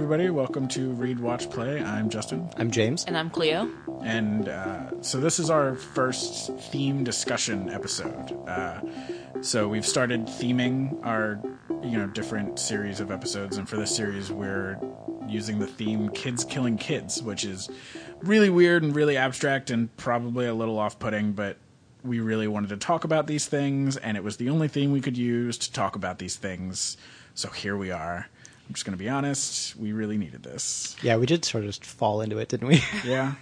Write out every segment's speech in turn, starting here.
everybody. Welcome to Read, Watch, Play. I'm Justin. I'm James. And I'm Cleo. And uh, so this is our first theme discussion episode. Uh, so we've started theming our, you know, different series of episodes. And for this series, we're using the theme Kids Killing Kids, which is really weird and really abstract and probably a little off putting, but we really wanted to talk about these things. And it was the only theme we could use to talk about these things. So here we are. I'm just going to be honest. We really needed this. Yeah, we did sort of just fall into it, didn't we? Yeah.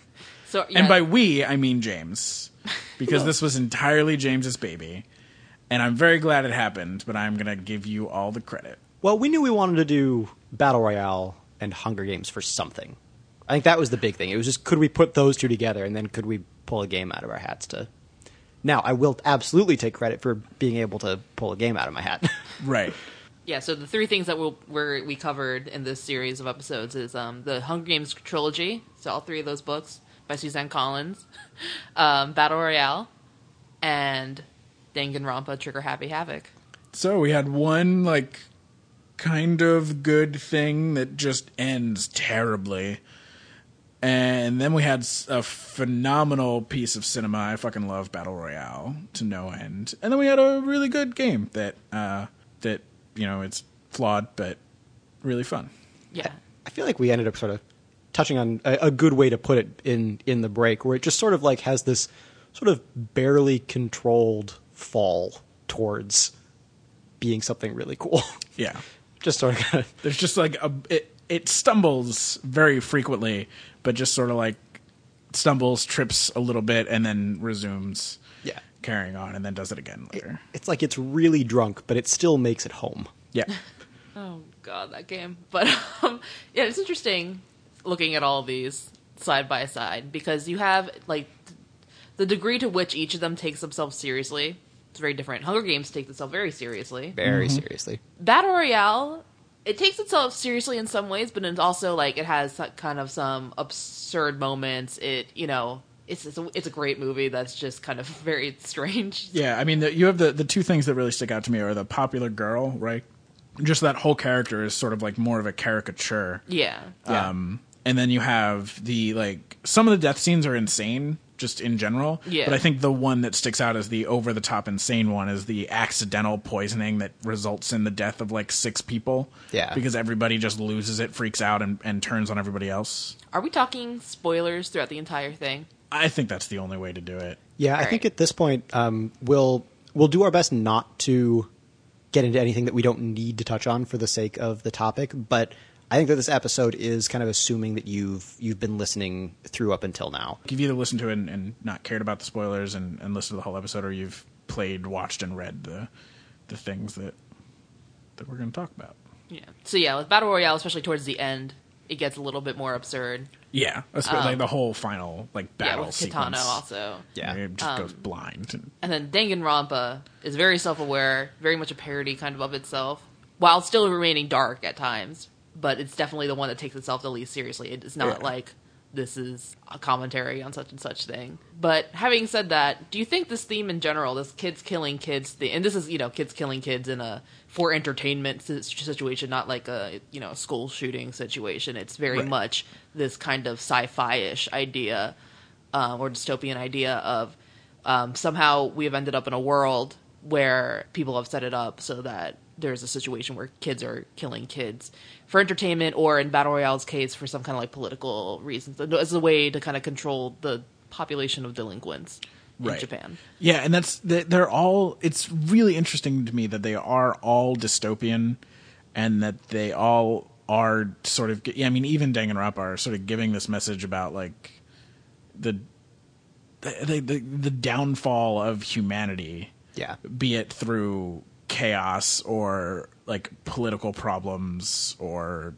So yeah, And by we, I mean James, because this was entirely James's baby, and I'm very glad it happened. But I'm gonna give you all the credit. well, we knew we wanted to do Battle Royale and Hunger Games for something. I think that was the big thing. It was just could we put those two together and then could we pull a game out of our hats to. Now, I will absolutely take credit for being able to pull a game out of my hat. Right. Yeah. So the three things that we'll, we're, we covered in this series of episodes is um, the Hunger Games trilogy. So all three of those books by Suzanne Collins, um, Battle Royale, and Danganronpa Trigger Happy Havoc. So we had one like kind of good thing that just ends terribly. And then we had a phenomenal piece of cinema. I fucking love Battle Royale to no end. And then we had a really good game that uh that, you know, it's flawed but really fun. Yeah. I feel like we ended up sort of touching on a, a good way to put it in in the break, where it just sort of like has this sort of barely controlled fall towards being something really cool. Yeah. just sort of kind of There's just like a it, it stumbles very frequently, but just sort of like stumbles, trips a little bit, and then resumes yeah. Carrying on, and then does it again later. It's like it's really drunk, but it still makes it home. Yeah, Oh god, that game. But um, yeah, it's interesting looking at all these side by side because you have like the degree to which each of them takes themselves seriously. It's very different. Hunger Games take themselves very seriously. Very seriously. Battle Royale, it takes itself seriously in some ways, but it's also like it has kind of some absurd moments. It you know. It's, it's, a, it's a great movie that's just kind of very strange. yeah. I mean, the, you have the the two things that really stick out to me are the popular girl, right? Just that whole character is sort of like more of a caricature. Yeah. Yeah. Um, and then you have the like some of the death scenes are insane just in general. Yeah. But I think the one that sticks out as the over the top insane one is the accidental poisoning that results in the death of like six people. Yeah. Because everybody just loses it, freaks out, and, and turns on everybody else. Are we talking spoilers throughout the entire thing? I think that's the only way to do it. Yeah, I All think at this point um, we'll we'll do our best not to get into anything that we don't need to touch on for the sake of the topic. But I think that this episode is kind of assuming that you've you've been listening through up until now. You've either listened to it and, and not cared about the spoilers and, and listened to the whole episode, or you've played, watched, and read the the things that that we're going to talk about. Yeah. So yeah, with Battle Royale, especially towards the end, it gets a little bit more absurd. Yeah, especially like um, the whole final like yeah, battle with sequence. Kitano also. Yeah. it just goes um, blind. And, then Danganronpa is very self-aware, very much a parody kind of of itself, while still remaining dark at times. But it's definitely the one that takes itself the least seriously. It's not Yeah. like this is a commentary on such and such thing. But having said that, do you think this theme in general, this kids killing kids thing, and this is you know kids killing kids in a for entertainment situation, not like a you know school shooting situation. It's very Right. much this kind of sci-fi-ish idea um, or dystopian idea of um, somehow we have ended up in a world where people have set it up so that there's a situation where kids are killing kids for entertainment or in battle royale's case for some kind of like political reasons as a way to kind of control the population of delinquents in japan yeah, and that's they're all. It's really interesting to me that they are all dystopian, and that they all are sort of. Yeah, I mean, even Danganronpa are sort of giving this message about like the the the, the downfall of humanity. Yeah. be it through chaos or like political problems or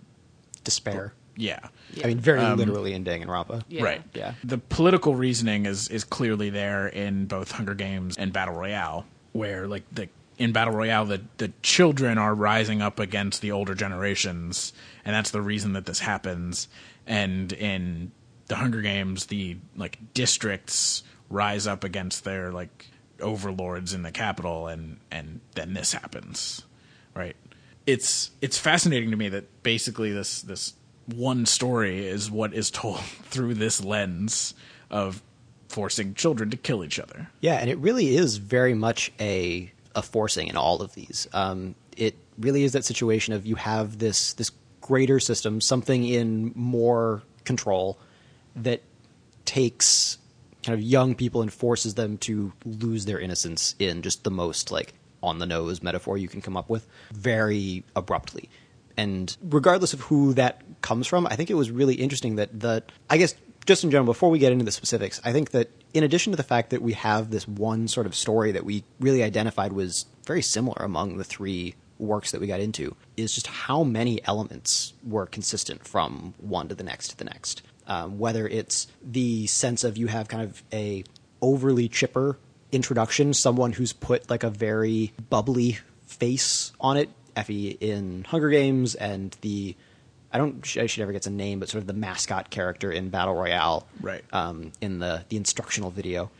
Despair. yeah. I mean, very Um, literally in Danganronpa. Yeah. Right. Yeah. The political reasoning is is clearly there in both Hunger Games and Battle Royale, where like the in Battle Royale the the children are rising up against the older generations, and that's the reason that this happens. And in the Hunger Games, the like districts rise up against their like overlords in the capital, and and then this happens, right? It's it's fascinating to me that basically this this one story is what is told through this lens of forcing children to kill each other. Yeah, and it really is very much a a forcing in all of these. Um, it really is that situation of you have this this greater system, something in more control that takes kind of young people and forces them to lose their innocence in just the most like on the nose metaphor you can come up with very abruptly. And regardless of who that comes from, I think it was really interesting that the I guess just in general before we get into the specifics, I think that in addition to the fact that we have this one sort of story that we really identified was very similar among the three works that we got into is just how many elements were consistent from one to the next to the next. Um, whether it's the sense of you have kind of a overly chipper introduction, someone who's put like a very bubbly face on it, Effie in Hunger Games, and the I don't I she never gets a name, but sort of the mascot character in Battle Royale, Right. Um, in the the instructional video,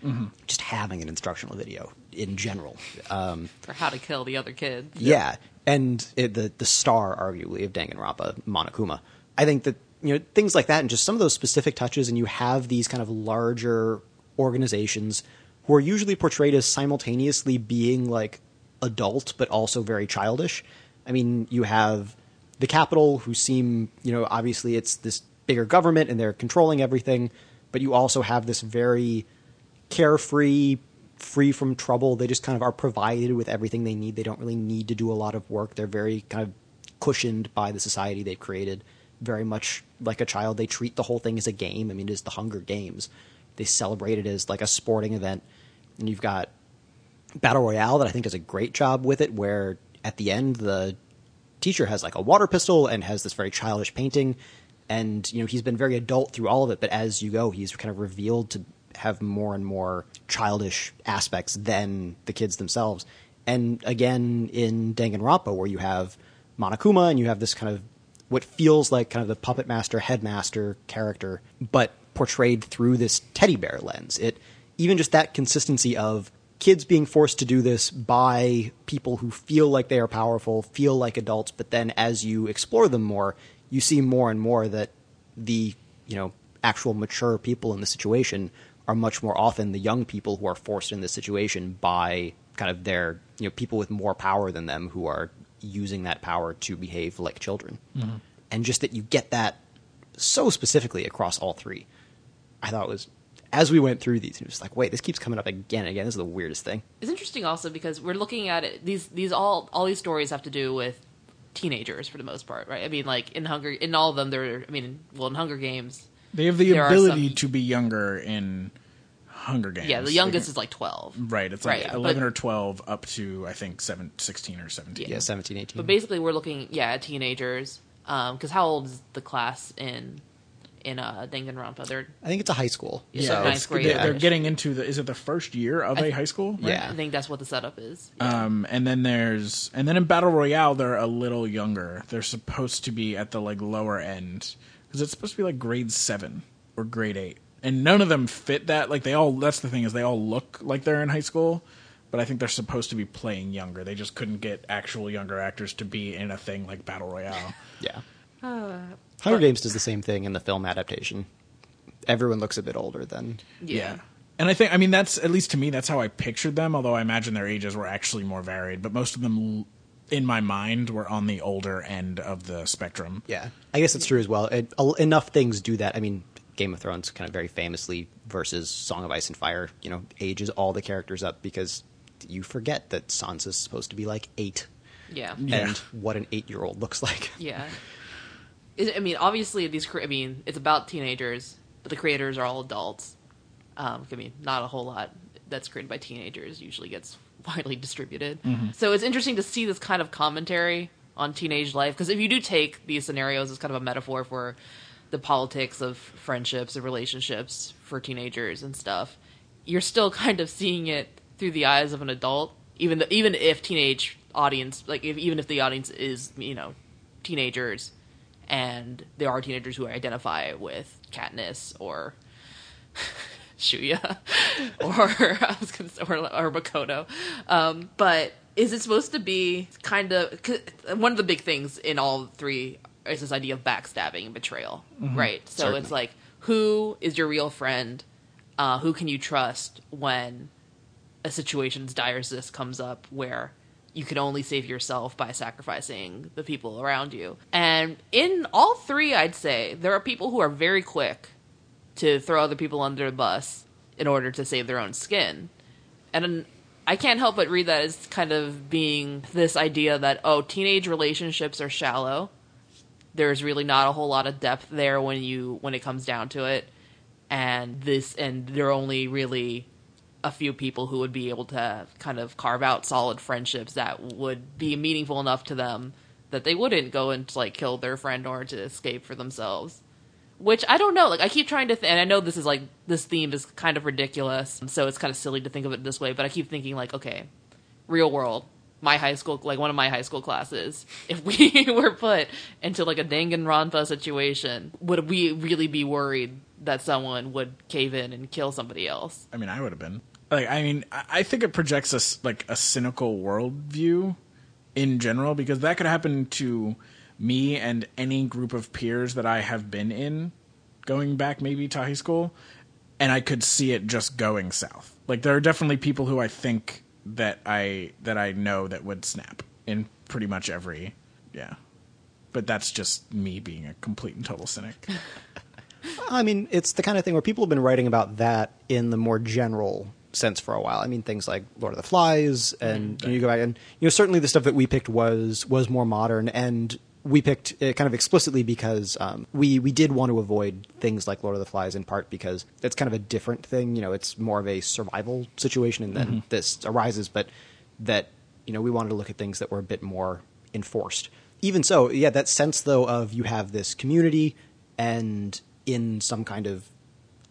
just having an instructional video in general. Um, for how to kill the other kid. yeah, and it, the the star, arguably, of Danganronpa, Monokuma. I think that you know things like that, and just some of those specific touches, and you have these kind of larger organizations who are usually portrayed as simultaneously being like adult but also very childish. I mean, you have the capital, who seem you know obviously it's this bigger government and they're controlling everything, but you also have this very carefree, free from trouble. They just kind of are provided with everything they need. They don't really need to do a lot of work. They're very kind of cushioned by the society they've created. Very much like a child, they treat the whole thing as a game. I mean, it is the Hunger Games. They celebrate it as like a sporting event. And you've got Battle Royale that I think does a great job with it, where at the end the teacher has like a water pistol and has this very childish painting, and you know he's been very adult through all of it, but as you go, he's kind of revealed to have more and more childish aspects than the kids themselves. And again, in Danganronpa, where you have Monokuma and you have this kind of what feels like kind of the puppet master, headmaster character, but portrayed through this teddy bear lens. It even just that consistency of kids being forced to do this by people who feel like they are powerful, feel like adults, but then as you explore them more, you see more and more that the, you know, actual mature people in the situation are much more often the young people who are forced in this situation by kind of their, you know, people with more power than them who are using that power to behave like children. Mm-hmm. And just that you get that so specifically across all three. I thought it was as we went through these, and it was like, wait, this keeps coming up again and again. This is the weirdest thing. It's interesting also because we're looking at it. These these all all these stories have to do with teenagers for the most part, right? I mean, like in Hunger, in all of them, they're. I mean, well, in Hunger Games, They have the ability some- to be younger in Hunger Games. yeah, the youngest is like twelve, right. It's like Right, eleven but- or twelve up to I think seven, 16 or seventeen. Yeah, 17, 18. But basically, we're looking, yeah, at teenagers. Um, because how old is the class in in uh, Danganronpa? They're I think it's a high school. Yeah, so ninth grade. They're, they're getting into the. Is it the first year of a high school? right? Yeah. I think that's what the setup is. Um, and then there's and then in battle royale they're a little younger. They're supposed to be at the like lower end because it's supposed to be like grade seven or grade eight, and none of them fit that. Like they all. That's the thing is they all look like they're in high school, but I think they're supposed to be playing younger. They just couldn't get actual younger actors to be in a thing like battle royale. Yeah. Uh, Hunger Games does the same thing in the film adaptation. Everyone looks a bit older than. yeah. And I think, I mean, that's at least to me, that's how I pictured them. Although I imagine their ages were actually more varied, but most of them, in my mind, were on the older end of the spectrum. Yeah. I guess it's true as well. It, enough things do that. I mean, Game of Thrones kind of very famously versus Song of Ice and Fire, you know, ages all the characters up because you forget that Sansa's supposed to be like eight Yeah. Yeah. and what an eight year old looks like. Yeah. Is- I mean, obviously, these. I mean, it's about teenagers, but the creators are all adults. Um, I mean, not a whole lot that's created by teenagers usually gets widely distributed. So it's interesting to see this kind of commentary on teenage life because if you do take these scenarios as kind of a metaphor for the politics of friendships and relationships for teenagers and stuff, you're still kind of seeing it through the eyes of an adult, even the, even if teenage audience like if, even if the audience is you know teenagers and there are teenagers who identify with Katniss or Shuya or I was gonna say or, or Makoto, um, but is it supposed to be kind of one of the big things in all three is this idea of backstabbing and betrayal, right? So Certainly. it's like, who is your real friend? Uh, who can you trust when a situation as dire as this comes up where you can only save yourself by sacrificing the people around you? And in all three, I'd say there are people who are very quick to throw other people under the bus in order to save their own skin. And I can't help but read that as kind of being this idea that, oh, teenage relationships are shallow. There's really not a whole lot of depth there when you when it comes down to it. And this and they're only really a few people who would be able to kind of carve out solid friendships that would be meaningful enough to them that they wouldn't go and like kill their friend or to escape for themselves which I don't know. Like I keep trying to, th- and I know this is like this theme is kind of ridiculous, so it's kind of silly to think of it this way. But I keep thinking like, okay, real world, my high school, like one of my high school classes, if we were put into like a Danganronpa situation, would we really be worried that someone would cave in and kill somebody else? I mean, I would have been. Like, I mean, I think it projects us like a cynical worldview in general because that could happen to me and any group of peers that I have been in, going back maybe to high school, and I could see it just going south. Like, there are definitely people who I think that I that I know that would snap in pretty much every, yeah. But that's just me being a complete and total cynic. I mean, it's the kind of thing where people have been writing about that in the more general sense for a while. I mean, things like Lord of the Flies, and you, go back and you know certainly the stuff that we picked was was more modern, and we picked it kind of explicitly because um, we we did want to avoid things like Lord of the Flies in part because it's kind of a different thing. You know, it's more of a survival situation, and then this arises, but that you know we wanted to look at things that were a bit more enforced. Even so, yeah, that sense though of you have this community and in some kind of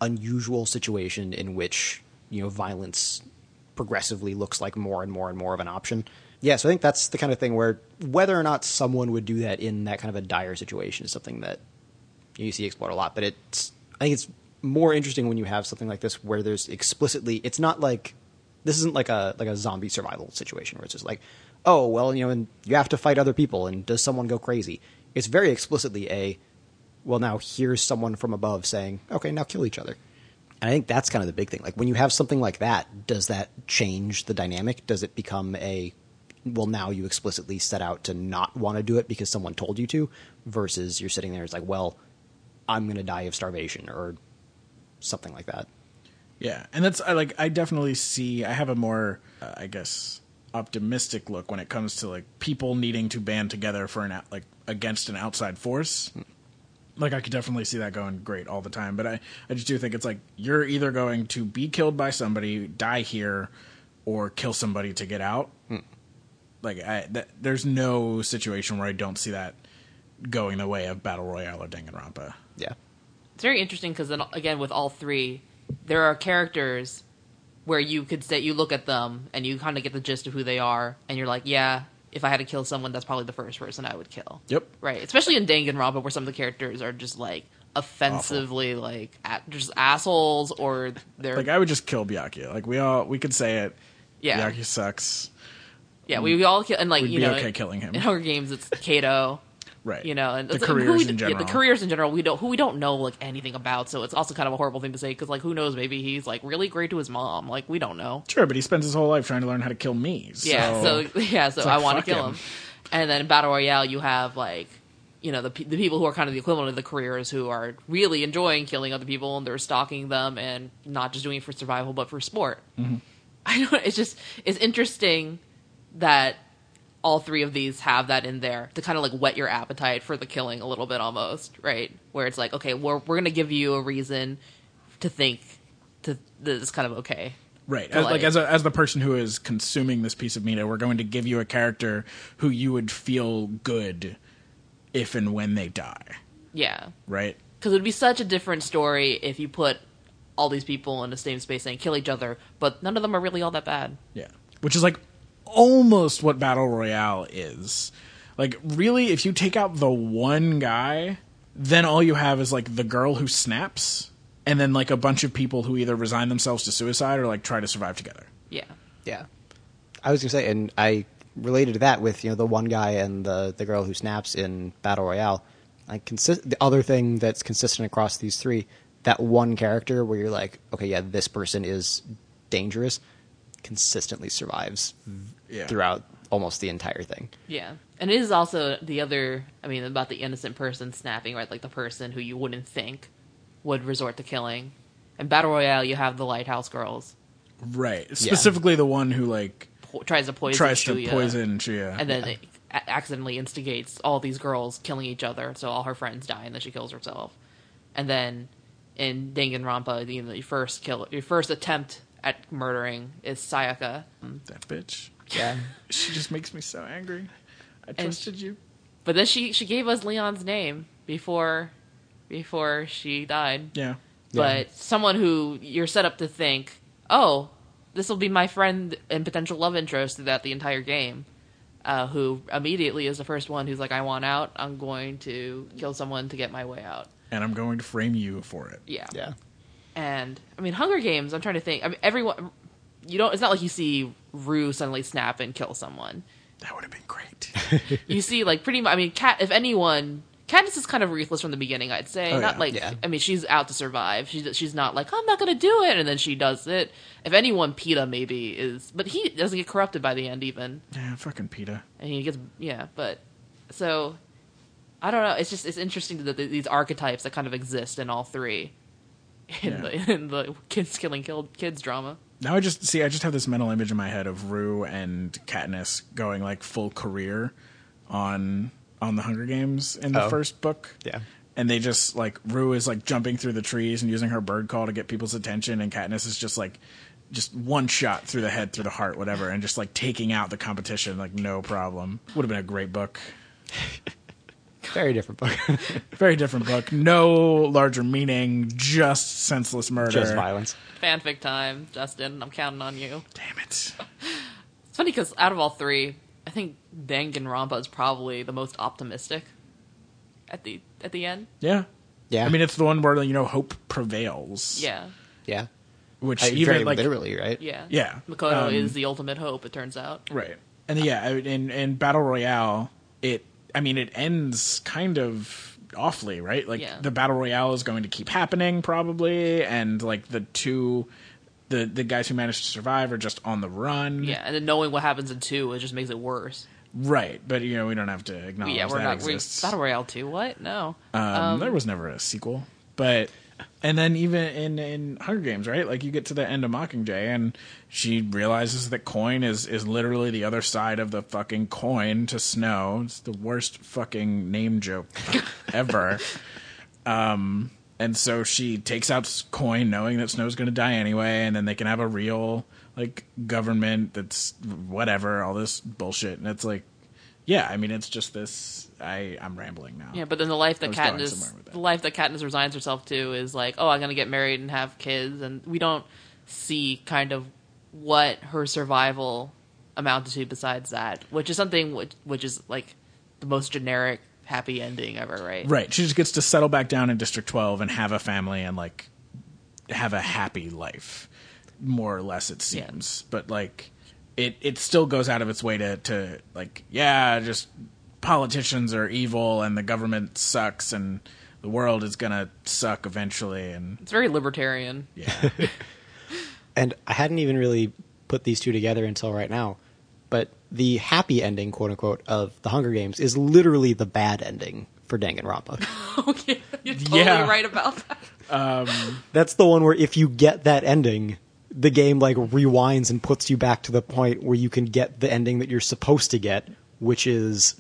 unusual situation in which you know violence progressively looks like more and more and more of an option. Yeah, so I think that's the kind of thing where whether or not someone would do that in that kind of a dire situation is something that you see explored a lot. But it's I think it's more interesting when you have something like this where there's explicitly it's not like this isn't like a like a zombie survival situation where it's just like oh well you know and you have to fight other people and does someone go crazy. It's very explicitly a well now here's someone from above saying okay now kill each other. And I think that's kind of the big thing. Like when you have something like that, does that change the dynamic? Does it become a well now you explicitly set out to not want to do it because someone told you to versus you're sitting there it's like well I'm going to die of starvation or something like that. Yeah, and that's I like I definitely see I have a more uh, I guess optimistic look when it comes to like people needing to band together for an out, like against an outside force. Like I could definitely see that going great all the time, but I I just do think it's like you're either going to be killed by somebody, die here, or kill somebody to get out. Hmm. Like I that, there's no situation where I don't see that going the way of battle royale or Danganronpa. Yeah. It's very interesting because then again with all three, there are characters where you could say you look at them and you kind of get the gist of who they are, and you're like, yeah, if I had to kill someone, that's probably the first person I would kill. Yep. Right, especially in Danganronpa, where some of the characters are just like offensively like a- just assholes, or they're Like I would just kill Byakuya. Like we all we could say it. yeah, Byakuya sucks. yeah. We, we all kill and like We'd you be know, okay killing him. in Hunger Games. It's Cato. Right. You know, and the like, careers we- in yeah, general. the careers in general, we don't who we don't know like anything about. So it's also kind of a horrible thing to say because like who knows? Maybe he's like really great to his mom. Like we don't know. Sure, but he spends his whole life trying to learn how to kill me. So, Yeah, so yeah, so like, I want to kill him. him. And then in battle royale, you have like, you know, the the people who are kind of the equivalent of the careers who are really enjoying killing other people and they're stalking them and not just doing it for survival but for sport. Mm-hmm. I don't. It's just it's interesting that all three of these have that in there to kind of like whet your appetite for the killing a little bit almost right where it's like okay we're we're gonna give you a reason to think to this is kind of okay right. As, like as a, as the person who is consuming this piece of media, we're going to give you a character who you would feel good if and when they die. yeah Right. because it would be such a different story if you put all these people in the same space and kill each other, but none of them are really all that bad. Yeah. Which is like almost what battle royale is. Like really, if you take out the one guy, then all you have is like the girl who snaps, and then like a bunch of people who either resign themselves to suicide or like try to survive together. Yeah, Yeah. I was going to say, and I related to that with, you know, the one guy and the, the girl who snaps in Battle Royale. like consist- the other thing that's consistent across these three, that one character where you're like, okay, yeah, this person is dangerous, consistently survives Yeah. throughout almost the entire thing. Yeah. And it is also the other, I mean, about the innocent person snapping, right? Like the person who you wouldn't think would resort to killing. In Battle Royale, you have the Lighthouse Girls. Right. Specifically the one who like Po- tries to poison tries to poison Shuya. And then it a- accidentally instigates all these girls killing each other, so all her friends die, and then she kills herself. And then in Danganronpa, you know, your first kill, your first attempt at murdering is Sayaka. Mm, that bitch. Yeah. She just makes me so angry. I trusted you. But then she she gave us Leon's name before before she died. Yeah. But someone who you're set up to think, oh, this will be my friend and potential love interest throughout the entire game. Uh, who immediately is the first one who's like, I want out. I'm going to kill someone to get my way out. And I'm going to frame you for it. Yeah. Yeah. And I mean, Hunger Games. I'm trying to think. I mean, everyone. You don't. It's not like you see Rue suddenly snap and kill someone. That would have been great. you see like pretty much i mean cat if anyone Katniss is kind of ruthless from the beginning, I'd say. Oh, not yeah. like Yeah. I mean, she's out to survive. She's she's not like I'm not going to do it, and then she does it. If anyone, Peeta maybe is, but he doesn't get corrupted by the end even, yeah, fucking Peeta. and he gets yeah. But so I don't know. It's just it's interesting that th- these archetypes that kind of exist in all three in Yeah. the in the kids killing killed kids drama. Now I just see I just have this mental image in my head of Rue and Katniss going like full career on on the Hunger Games in the Oh. first book. Yeah. And they just like Rue is like jumping through the trees and using her bird call to get people's attention and Katniss is just like just one shot through the head, through the heart, whatever, and just like taking out the competition like no problem. Would have been a great book. Very different book. Very different book. No larger meaning, just senseless murder. Just violence. Fanfic time, Justin. I'm counting on you. Damn it. It's funny because out of all three, I think Danganronpa is probably the most optimistic at the at the end. Yeah. Yeah. I mean, it's the one where you know hope prevails. Yeah, yeah. which I, even very like literally, right? yeah, Yeah. Makoto Um, is the ultimate hope. It turns out. right, and yeah, I- in in battle royale, it I mean, it ends kind of awfully, right? Like Yeah. the battle royale is going to keep happening probably, and like the two. The, the guys who managed to survive are just on the run. Yeah, and then knowing what happens in two, it just makes it worse. Right. But, you know, we don't have to acknowledge yeah, we're that not. We, exists. Battle Royale two. What? No. Um, there was never a sequel, but and then even in in Hunger Games, right? Like you get to the end of Mockingjay, and she realizes that coin is is literally the other side of the fucking coin to Snow. It's the worst fucking name joke ever. Um, and so she takes out coin, knowing that Snow's going to die anyway, and then they can have a real like government that's whatever, all this bullshit, and it's like. Yeah, I mean, it's just this. I I'm rambling now. Yeah, but then the life that Katniss, that. the life that Katniss resigns herself to is like, oh, I'm gonna get married and have kids, and we don't see kind of what her survival amounted to besides that, which is something which which is like the most generic happy ending ever, right? Right. She just gets to settle back down in District 12 and have a family and like have a happy life, more or less it Yeah. seems. But like it it still goes out of its way to to like yeah, just politicians are evil and the government sucks and the world is going to suck eventually and It's very libertarian. yeah. And I hadn't even really put these two together until right now. But the happy ending, quote unquote, of the Hunger Games is literally the bad ending for Danganronpa. okay, you're totally Yeah. right about that. Um, That's the one where if you get that ending, the game like rewinds and puts you back to the point where you can get the ending that you're supposed to get, which is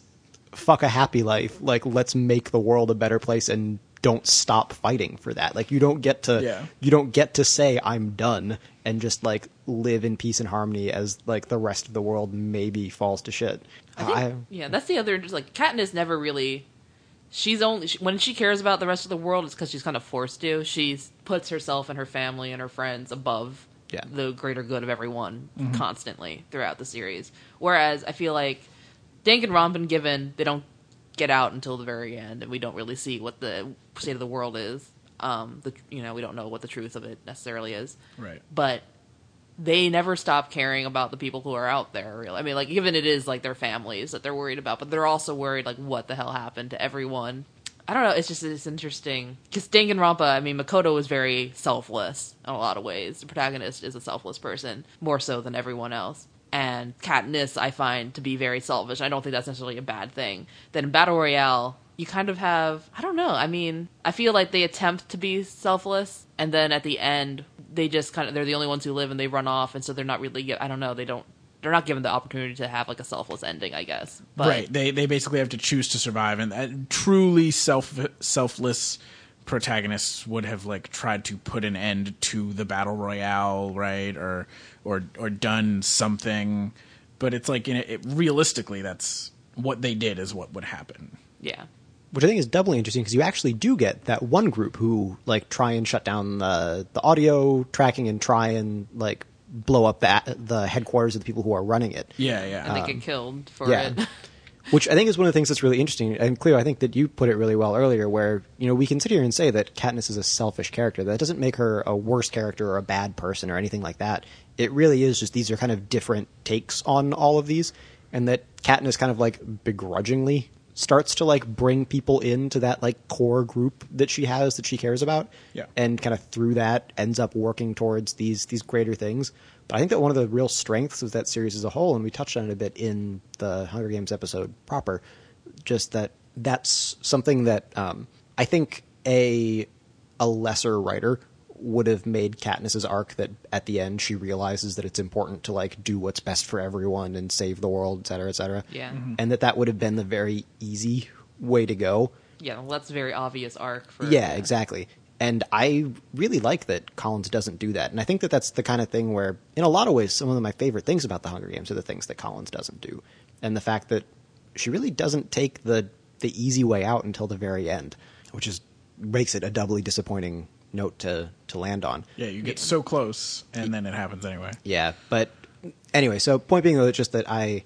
fuck a happy life. Like let's make the world a better place and don't stop fighting for that. Like you don't get to Yeah. you don't get to say I'm done and just like live in peace and harmony as like the rest of the world maybe falls to shit. I think, I- yeah, that's the other. Just like Katniss never really. She's only she, when she cares about the rest of the world. It's because she's kind of forced to. She puts herself and her family and her friends above Yeah. the greater good of everyone constantly throughout the series. Whereas I feel like Danganronpa and Given they don't get out until the very end, and we don't really see what the state of the world is. Um, the you know we don't know what the truth of it necessarily is right. but they never stop caring about the people who are out there. Really, I mean, like even it is like their families that they're worried about, but they're also worried like what the hell happened to everyone I don't know. It's just it's interesting because Danganronpa. I mean, Makoto is very selfless in a lot of ways. The protagonist is a selfless person more so than everyone else. And Katniss, I find to be very selfish. I don't think that's necessarily a bad thing. Then in Battle Royale, you kind of have I don't know. I mean, I feel like they attempt to be selfless, and then at the end, they just kind of they're the only ones who live, and they run off, and so they're not really. I don't know. They don't. They're not given the opportunity to have like a selfless ending, I guess. But right. They they basically have to choose to survive, and uh, truly self selfless protagonists would have like tried to put an end to the battle royale, right, or or or done something. But it's like in it, it, realistically, that's what they did is what would happen. yeah. which I think is doubly interesting because you actually do get that one group who like try and shut down the the audio tracking and try and like blow up the the headquarters of the people who are running it. Yeah, yeah. And they get um, killed for yeah. it. Which I think is one of the things that's really interesting. And Cleo, I think that you put it really well earlier, where you know we can sit here and say that Katniss is a selfish character. That doesn't make her a worse character or a bad person or anything like that. It really is just these are kind of different takes on all of these, and that Katniss kind of like begrudgingly starts to like bring people into that like core group that she has that she cares about, Yeah. and kind of through that ends up working towards these these greater things. But I think that one of the real strengths of that series as a whole, and we touched on it a bit in the Hunger Games episode proper, just that that's something that um, I think a a lesser writer would have made Katniss's arc that at the end she realizes that it's important to like do what's best for everyone and save the world, et cetera, et cetera. Yeah. Mm-hmm. Mhm. And that that would have been the very easy way to go. Yeah, well, that's a very obvious arc for Yeah, exactly. And I really like that Collins doesn't do that. And I think that that's the kind of thing where, in a lot of ways, some of my favorite things about the Hunger Games are the things that Collins doesn't do. And the fact that she really doesn't take the the easy way out until the very end, which is makes it a doubly disappointing note to to land on. yeah, you get so close, and then it happens anyway. Yeah, but anyway, so point being though, it's just that I,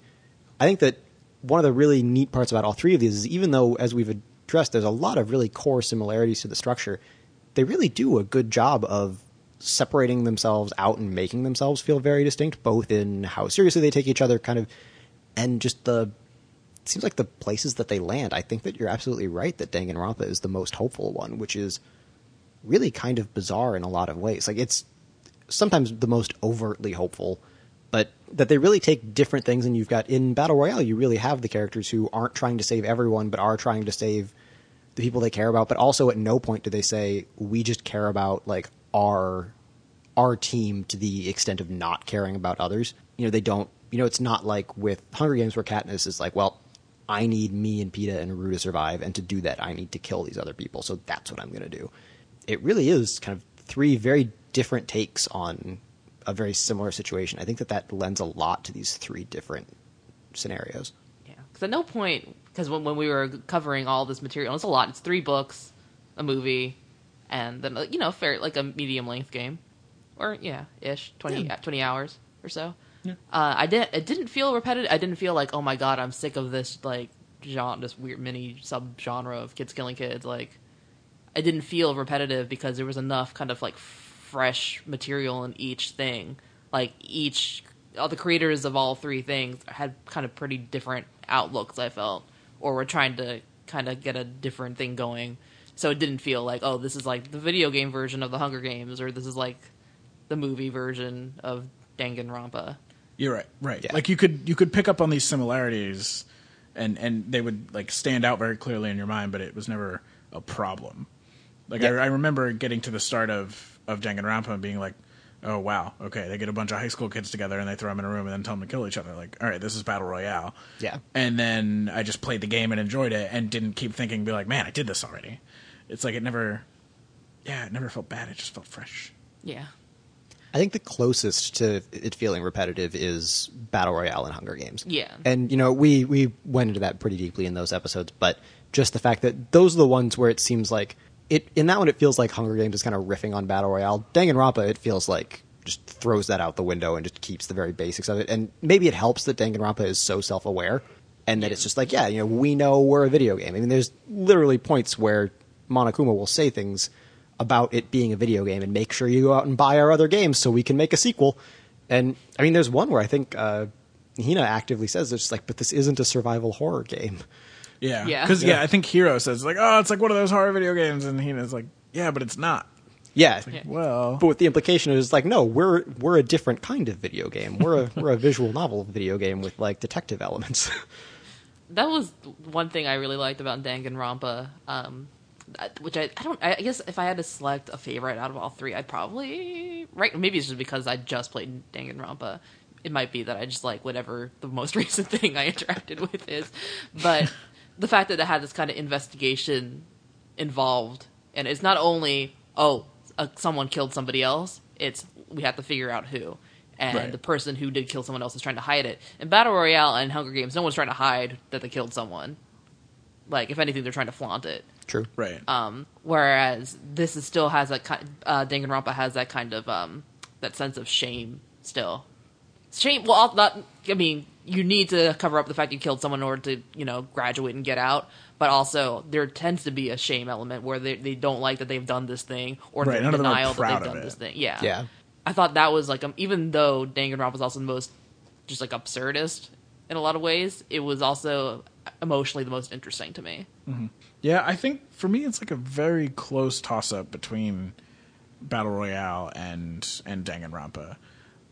I think that one of the really neat parts about all three of these is even though, as we've addressed, there's a lot of really core similarities to the structure, they really do a good job of separating themselves out and making themselves feel very distinct, both in how seriously they take each other, kind of, and just the. It seems like the places that they land. I think that you're absolutely right that Danganronpa is the most hopeful one, which is really kind of bizarre in a lot of ways. Like it's sometimes the most overtly hopeful, but that they really take different things. And you've got in Battle Royale, you really have the characters who aren't trying to save everyone, but are trying to save the people they care about. But also, at no point do they say we just care about like our our team to the extent of not caring about others. You know, they don't. You know, it's not like with Hunger Games where Katniss is like, well. I need me and Peeta and Rue to survive, and to do that, I need to kill these other people. So that's what I'm going to do. It really is kind of three very different takes on a very similar situation. I think that that lends a lot to these three different scenarios. Yeah, because at no point, because when, when we were covering all this material, it's a lot. It's three books, a movie, and then you know, fair like a medium length game, or yeah, ish 20, uh, 20 hours or so. Uh, I didn't. It didn't feel repetitive. I didn't feel like, oh my god, I'm sick of this like genre, this weird mini sub genre of kids killing kids. Like, I didn't feel repetitive because there was enough kind of like fresh material in each thing. Like each, all the creators of all three things had kind of pretty different outlooks. I felt, or were trying to kind of get a different thing going. So it didn't feel like, oh, this is like the video game version of the Hunger Games, or this is like the movie version of Danganronpa. You're right, right. Yeah. Like you could you could pick up on these similarities, and and they would like stand out very clearly in your mind, but it was never a problem. Like I, I remember getting to the start of of Danganronpa and being like, oh wow, okay, they get a bunch of high school kids together and they throw them in a room and then tell them to kill each other. Like, all right, this is battle royale. Yeah. And then I just played the game and enjoyed it and didn't keep thinking, be like, man, I did this already. It's like it never, yeah, it never felt bad. It just felt fresh. Yeah. I think the closest to it feeling repetitive is Battle Royale and Hunger Games. Yeah. And you know, we we went into that pretty deeply in those episodes, but just the fact that those are the ones where it seems like it in that one it feels like Hunger Games is kind of riffing on Battle Royale. Danganronpa it feels like just throws that out the window and just keeps the very basics of it. And maybe it helps that Danganronpa is so self-aware and that it's just like, yeah, you know, we know we're a video game. I mean, there's literally points where Monokuma will say things about it being a video game and make sure you go out and buy our other games so we can make a sequel. And I mean, there's one where I think uh, Hina actively says it's just like, but this isn't a survival horror game. Yeah, Yeah. Because yeah. Yeah. I think Hiro says like, "Oh, it's like one of those horror video games," and Hina's like, "Yeah, but it's not." Yeah. Well, But with the implication is like, no, we're we're a different kind of video game. We're a we're a visual novel video game with like detective elements. that was one thing I really liked about Danganronpa. Um, which I, I don't I guess if I had to select a favorite out of all three, I'd probably right maybe it's just because I just played Danganronpa. It might be that I just like whatever the most recent thing I interacted with is, but the fact that it had this kind of investigation involved, and it's not only oh uh, someone killed somebody else, it's we have to figure out who. And Right. the person who did kill someone else is trying to hide it. In Battle Royale and Hunger Games, no one's trying to hide that they killed someone. Like, if anything, they're trying to flaunt it. True. right. Um, whereas this is still has that kind. Uh, Danganronpa has that kind of um, that sense of shame still. Shame. Well, not. I mean, you need to cover up the fact you killed someone in order to you know graduate and get out. But also, there tends to be a shame element where they they don't like that they've done this thing or Right, they're none in of them are denial that they've done it. this thing. Yeah. Yeah. I thought that was like um, even though Danganronpa was also the most just like absurdist in a lot of ways, it was also emotionally the most interesting to me. Yeah, I think for me it's like a very close toss up between Battle Royale and and Danganronpa.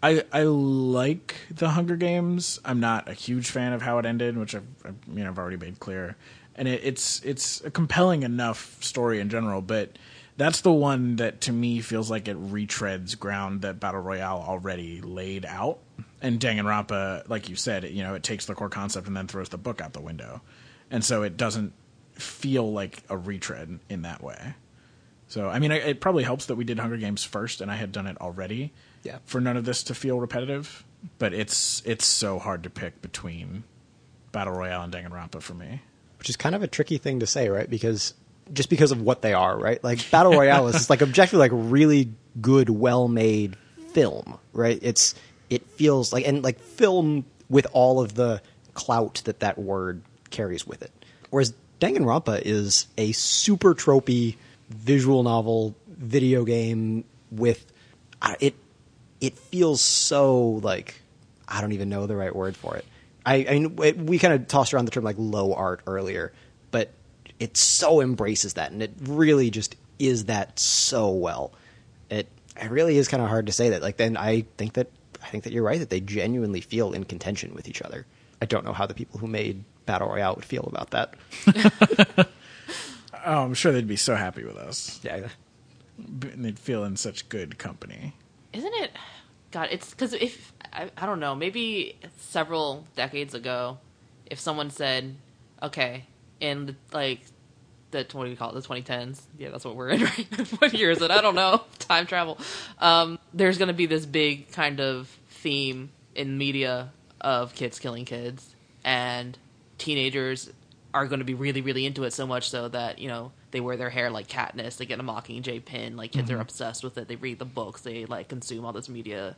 I I like the Hunger Games. I'm not a huge fan of how it ended, which I've, I've you know I've already made clear. And it, it's it's a compelling enough story in general, but that's the one that to me feels like it retreads ground that Battle Royale already laid out. And Danganronpa, like you said, you know, it takes the core concept and then throws the book out the window, and so it doesn't feel like a retread in that way. So, I mean, it, it probably helps that we did Hunger Games first, and I had done it already. Yeah. For none of this to feel repetitive, but it's it's so hard to pick between Battle Royale and Danganronpa for me. which is kind of a tricky thing to say, right? Because just because of what they are, right? Like Battle Royale is like objectively like really good, well made film, right? It's it feels like and like film with all of the clout that that word carries with it. Whereas Danganronpa is a super tropey visual novel video game with uh, it it feels so like I don't even know the right word for it. I, I mean, it, we kind of tossed around the term like low art earlier, but it so embraces that, and it really just is that so well. It it really is kind of hard to say that. Like, then I think that I think that you're right that they genuinely feel in contention with each other. I don't know how the people who made Battle Royale would feel about that. Oh, I'm sure they'd be so happy with us. Yeah, and They'd feel in such good company. Isn't it? God, it's because if I, I don't know, maybe several decades ago, if someone said, "Okay, in the, like the what do we call it, the 2010s? Yeah, that's what we're in. Right? what year is it? I don't know. Time travel. Um, there's going to be this big kind of theme in media of kids killing kids, and teenagers are going to be really, really into it so much so that you know they wear their hair like Katniss, they get a Mockingjay pin, like kids are obsessed with it. They read the books, they like consume all this media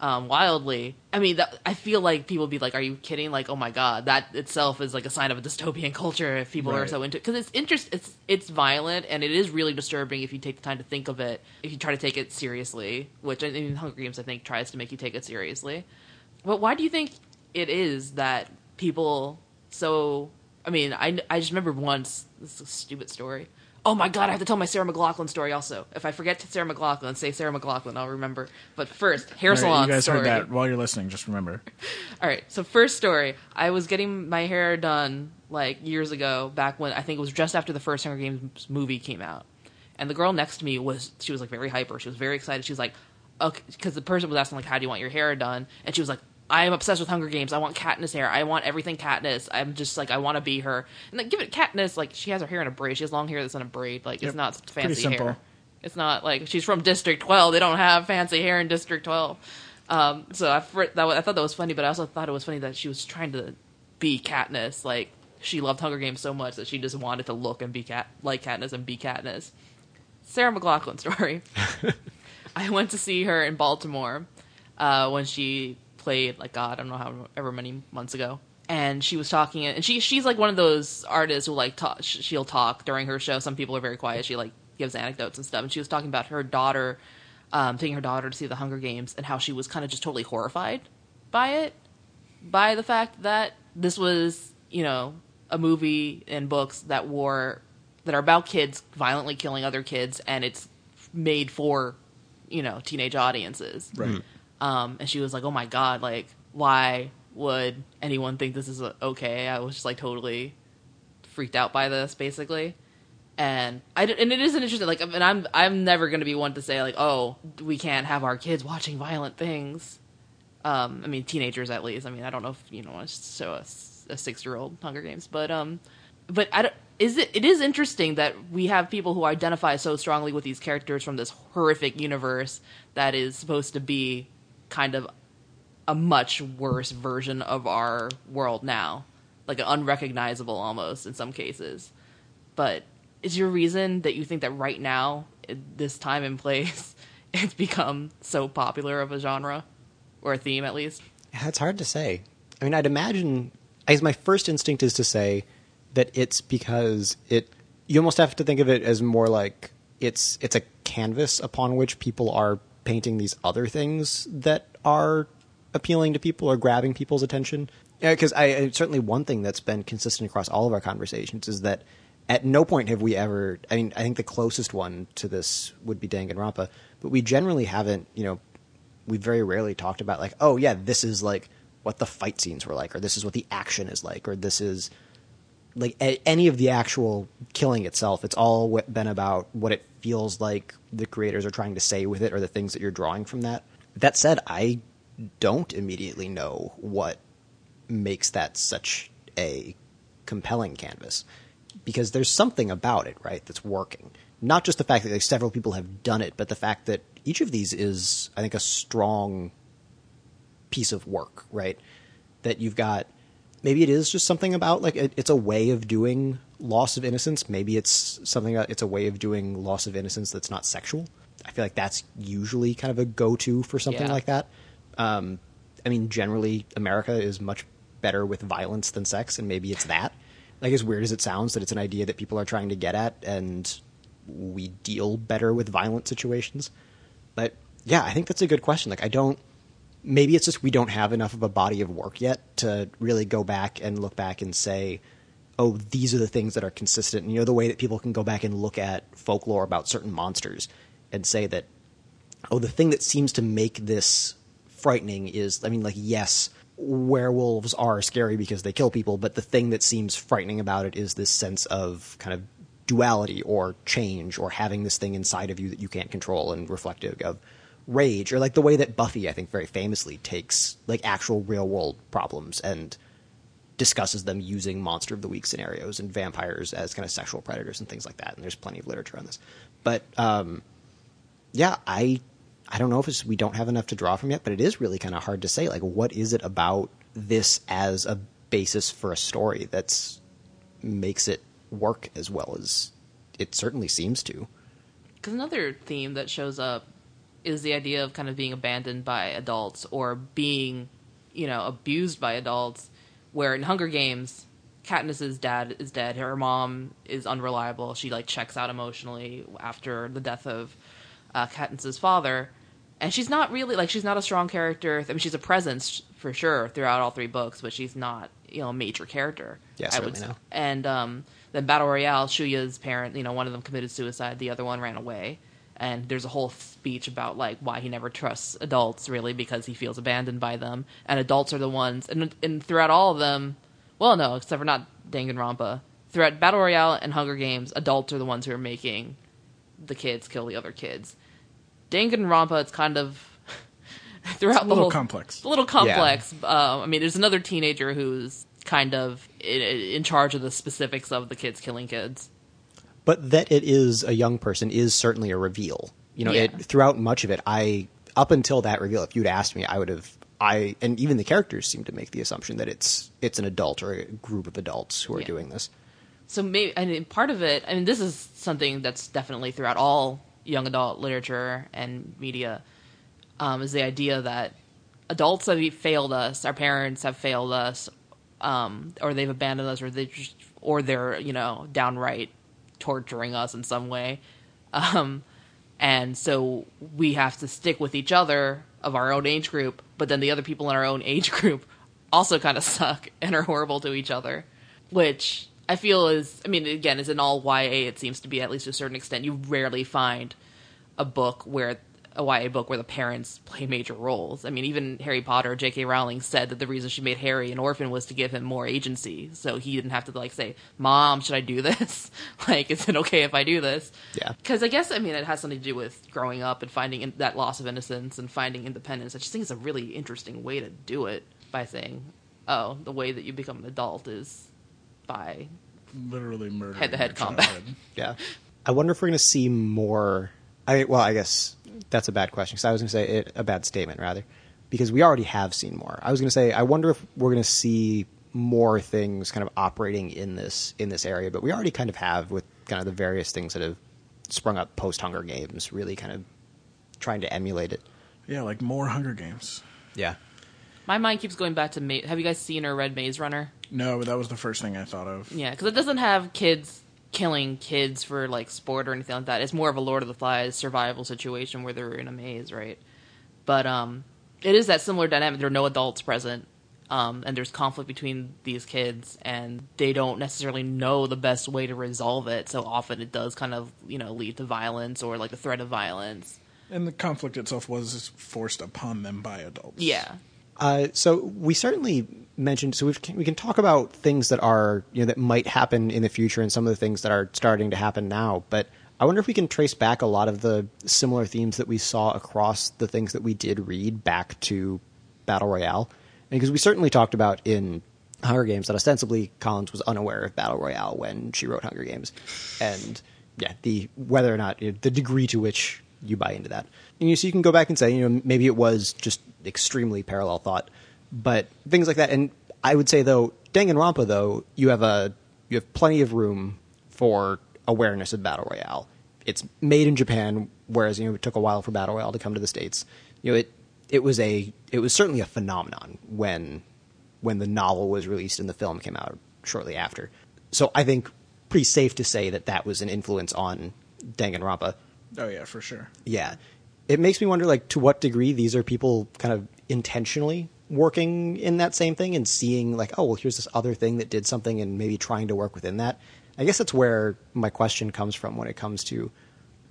um, wildly. I mean, that, I feel like people be like, "Are you kidding?" Like, oh my god, that itself is like a sign of a dystopian culture if people are so into it because it's interest. It's it's violent and it is really disturbing if you take the time to think of it. If you try to take it seriously, which I mean, Hunger Games I think tries to make you take it seriously. But why do you think it is that people so? I mean, I I just remember once this is a stupid story. Oh my god, I have to tell my Sarah McLachlan story also. If I forget to Sarah McLachlan, say Sarah McLachlan, I'll remember. But first, hair right, salon you guys story. heard that while you're listening. Just remember. All right. So first story, I was getting my hair done like years ago, back when I think it was just after the first Hunger Games movie came out, and the girl next to me was she was like very hyper. She was very excited. She was like, okay, because the person was asking like, how do you want your hair done? And she was like. I am obsessed with Hunger Games. I want Katniss hair. I want everything Katniss. I'm just like I want to be her. And like give it Katniss like she has her hair in a braid. She has long hair that's in a braid. Like Yep. it's not fancy hair. It's not like she's from District 12. They don't have fancy hair in District 12. Um, so I, that, I thought that was funny, but I also thought it was funny that she was trying to be Katniss. Like she loved Hunger Games so much that she just wanted to look and be cat like Katniss and be Katniss. Sarah McLachlan story. I went to see her in Baltimore uh, when she played like God, I don't know how ever many months ago. And she was talking, and she she's like one of those artists who like talk, she'll talk during her show. Some people are very quiet. She like gives anecdotes and stuff. And she was talking about her daughter, um, taking her daughter to see the Hunger Games, and how she was kind of just totally horrified by it, by the fact that this was you know a movie and books that were that are about kids violently killing other kids, and it's made for you know teenage audiences. Right. Um, and she was like, "Oh my god, like why would anyone think this is uh, okay?" I was just like totally freaked out by this, basically. And I and it isn't interesting. Like, and I'm I'm never going to be one to say like, "Oh, we can't have our kids watching violent things." Um, I mean, teenagers at least. I mean, I don't know if you know show a, a six year old Hunger Games, but um, but I don't, is it it is interesting that we have people who identify so strongly with these characters from this horrific universe that is supposed to be kind of a much worse version of our world now, like unrecognizable almost in some cases. But is your reason that you think that right now, this time and place, it's become so popular of a genre or a theme at least? It's hard to say. I mean, I'd imagine. I guess my first instinct is to say that it's because it. You almost have to think of it as more like it's it's a canvas upon which people are painting these other things that are appealing to people or grabbing people's attention. Because I certainly one thing that's been consistent across all of our conversations is that at no point have we ever. I mean, I think the closest one to this would be Danganronpa, but we generally haven't. You know, we very rarely talked about like, oh yeah, this is like what the fight scenes were like, or this is what the action is like, or this is like a- any of the actual killing itself. It's all been about what it feels like the creators are trying to say with it, or the things that you're drawing from that. That said, I don't immediately know what makes that such a compelling canvas because there's something about it, right, that's working. Not just the fact that like, several people have done it, but the fact that each of these is, I think, a strong piece of work, right? That you've got. Maybe it is just something about like it, it's a way of doing loss of innocence. Maybe it's something. that- It's a way of doing loss of innocence that's not sexual. I feel like that's usually kind of a go-to for something Yeah. like that. Um, I mean, generally, America is much better with violence than sex, and maybe it's that. Like, as weird as it sounds, that it's an idea that people are trying to get at, and we deal better with violent situations. But yeah, I think that's a good question. Like, I don't. Maybe it's just we don't have enough of a body of work yet to really go back and look back and say, oh, these are the things that are consistent. And, you know, the way that people can go back and look at folklore about certain monsters and say that, oh, the thing that seems to make this frightening is, I mean, like, yes, werewolves are scary because they kill people, but the thing that seems frightening about it is this sense of kind of duality or change or having this thing inside of you that you can't control and reflective of rage or like the way that Buffy I think very famously takes like actual real world problems and discusses them using monster of the week scenarios and vampires as kind of sexual predators and things like that and there's plenty of literature on this but um yeah I I don't know if we don't have enough to draw from yet but it is really kind of hard to say like what is it about this as a basis for a story that's makes it work as well as it certainly seems to Because another theme that shows up is the idea of kind of being abandoned by adults or being, you know, abused by adults. Where in Hunger Games, Katniss's dad is dead. Her mom is unreliable. She like checks out emotionally after the death of uh, Katniss's father, and she's not really like she's not a strong character. I mean, she's a presence for sure throughout all three books, but she's not you know a major character. Yeah, I would certainly say. not. And um, then Battle Royale, Shuya's parent, you know, one of them committed suicide, the other one ran away. And there's a whole speech about like why he never trusts adults really because he feels abandoned by them, and adults are the ones. And and throughout all of them, well, no, except for not Danganronpa. Throughout Battle Royale and Hunger Games, adults are the ones who are making the kids kill the other kids. Danganronpa, it's kind of throughout a the little whole complex. a little complex. Uh, I mean, there's another teenager who's kind of in, in charge of the specifics of the kids killing kids. But that it is a young person is certainly a reveal. You know, Yeah. it throughout much of it, I up until that reveal, if you'd asked me, I would have I and even the characters seem to make the assumption that it's it's an adult or a group of adults who are Yeah. doing this. So maybe, I mean, part of it. I mean, this is something that's definitely throughout all young adult literature and media. Um, is the idea that adults have failed us, our parents have failed us, um, or they've abandoned us, or they just, or they're you know downright torturing us in some way, um, and so we have to stick with each other of our own age group. But then the other people in our own age group also kind of suck and are horrible to each other. which I feel is, I mean, again, is in all YA. It seems to be at least to a certain extent. You rarely find a book where a YA book where the parents play major roles. I mean, even Harry Potter, J.K. Rowling said that the reason she made Harry an orphan was to give him more agency, so he didn't have to like say, "Mom, should I do this? like, is it okay if I do this?" Yeah. Because I guess I mean it has something to do with growing up and finding in- that loss of innocence and finding independence. I just think it's a really interesting way to do it by saying, "Oh, the way that you become an adult is by Literally murder. Head-to-head combat. Yeah. I wonder if we're going to see more. I mean, well, I guess that's a bad question because I was going to say it, a bad statement rather, because we already have seen more. I was going to say I wonder if we're going to see more things kind of operating in this in this area, but we already kind of have with kind of the various things that have sprung up post Hunger Games, really kind of trying to emulate it. Yeah, like more Hunger Games. Yeah. My mind keeps going back to Ma- Have you guys seen or read Maze Runner? No, but that was the first thing I thought of. Yeah, because it doesn't have kids killing kids for like sport or anything like that. It's more of a Lord of the Flies survival situation where they're in a maze, right? But um, it is that similar dynamic. There are no adults present, um, and there's conflict between these kids, and they don't necessarily know the best way to resolve it. So often it does kind of you know lead to violence or like the threat of violence. And the conflict itself was forced upon them by adults. Yeah, Uh, so we certainly mentioned so we can talk about things that are you know that might happen in the future and some of the things that are starting to happen now but i wonder if we can trace back a lot of the similar themes that we saw across the things that we did read back to battle royale. Because we certainly talked about in hunger games that ostensibly collins was unaware of battle royale when she wrote hunger games. And yeah the whether or not you know, the degree to which you buy into that and you, so you can go back and say you know maybe it was just extremely parallel thought but things like that. And I would say though, Danganronpa though, you have a you have plenty of room for awareness of battle royale. It's made in Japan, whereas you know it took a while for battle royale to come to the states. You know it it was a it was certainly a phenomenon when when the novel was released and the film came out shortly after. So I think pretty safe to say that that was an influence on Danganronpa. Oh yeah, for sure. Yeah. It makes me wonder like to what degree these are people kind of intentionally working in that same thing and seeing like, oh well here's this other thing that did something and maybe trying to work within that. I guess that's where my question comes from when it comes to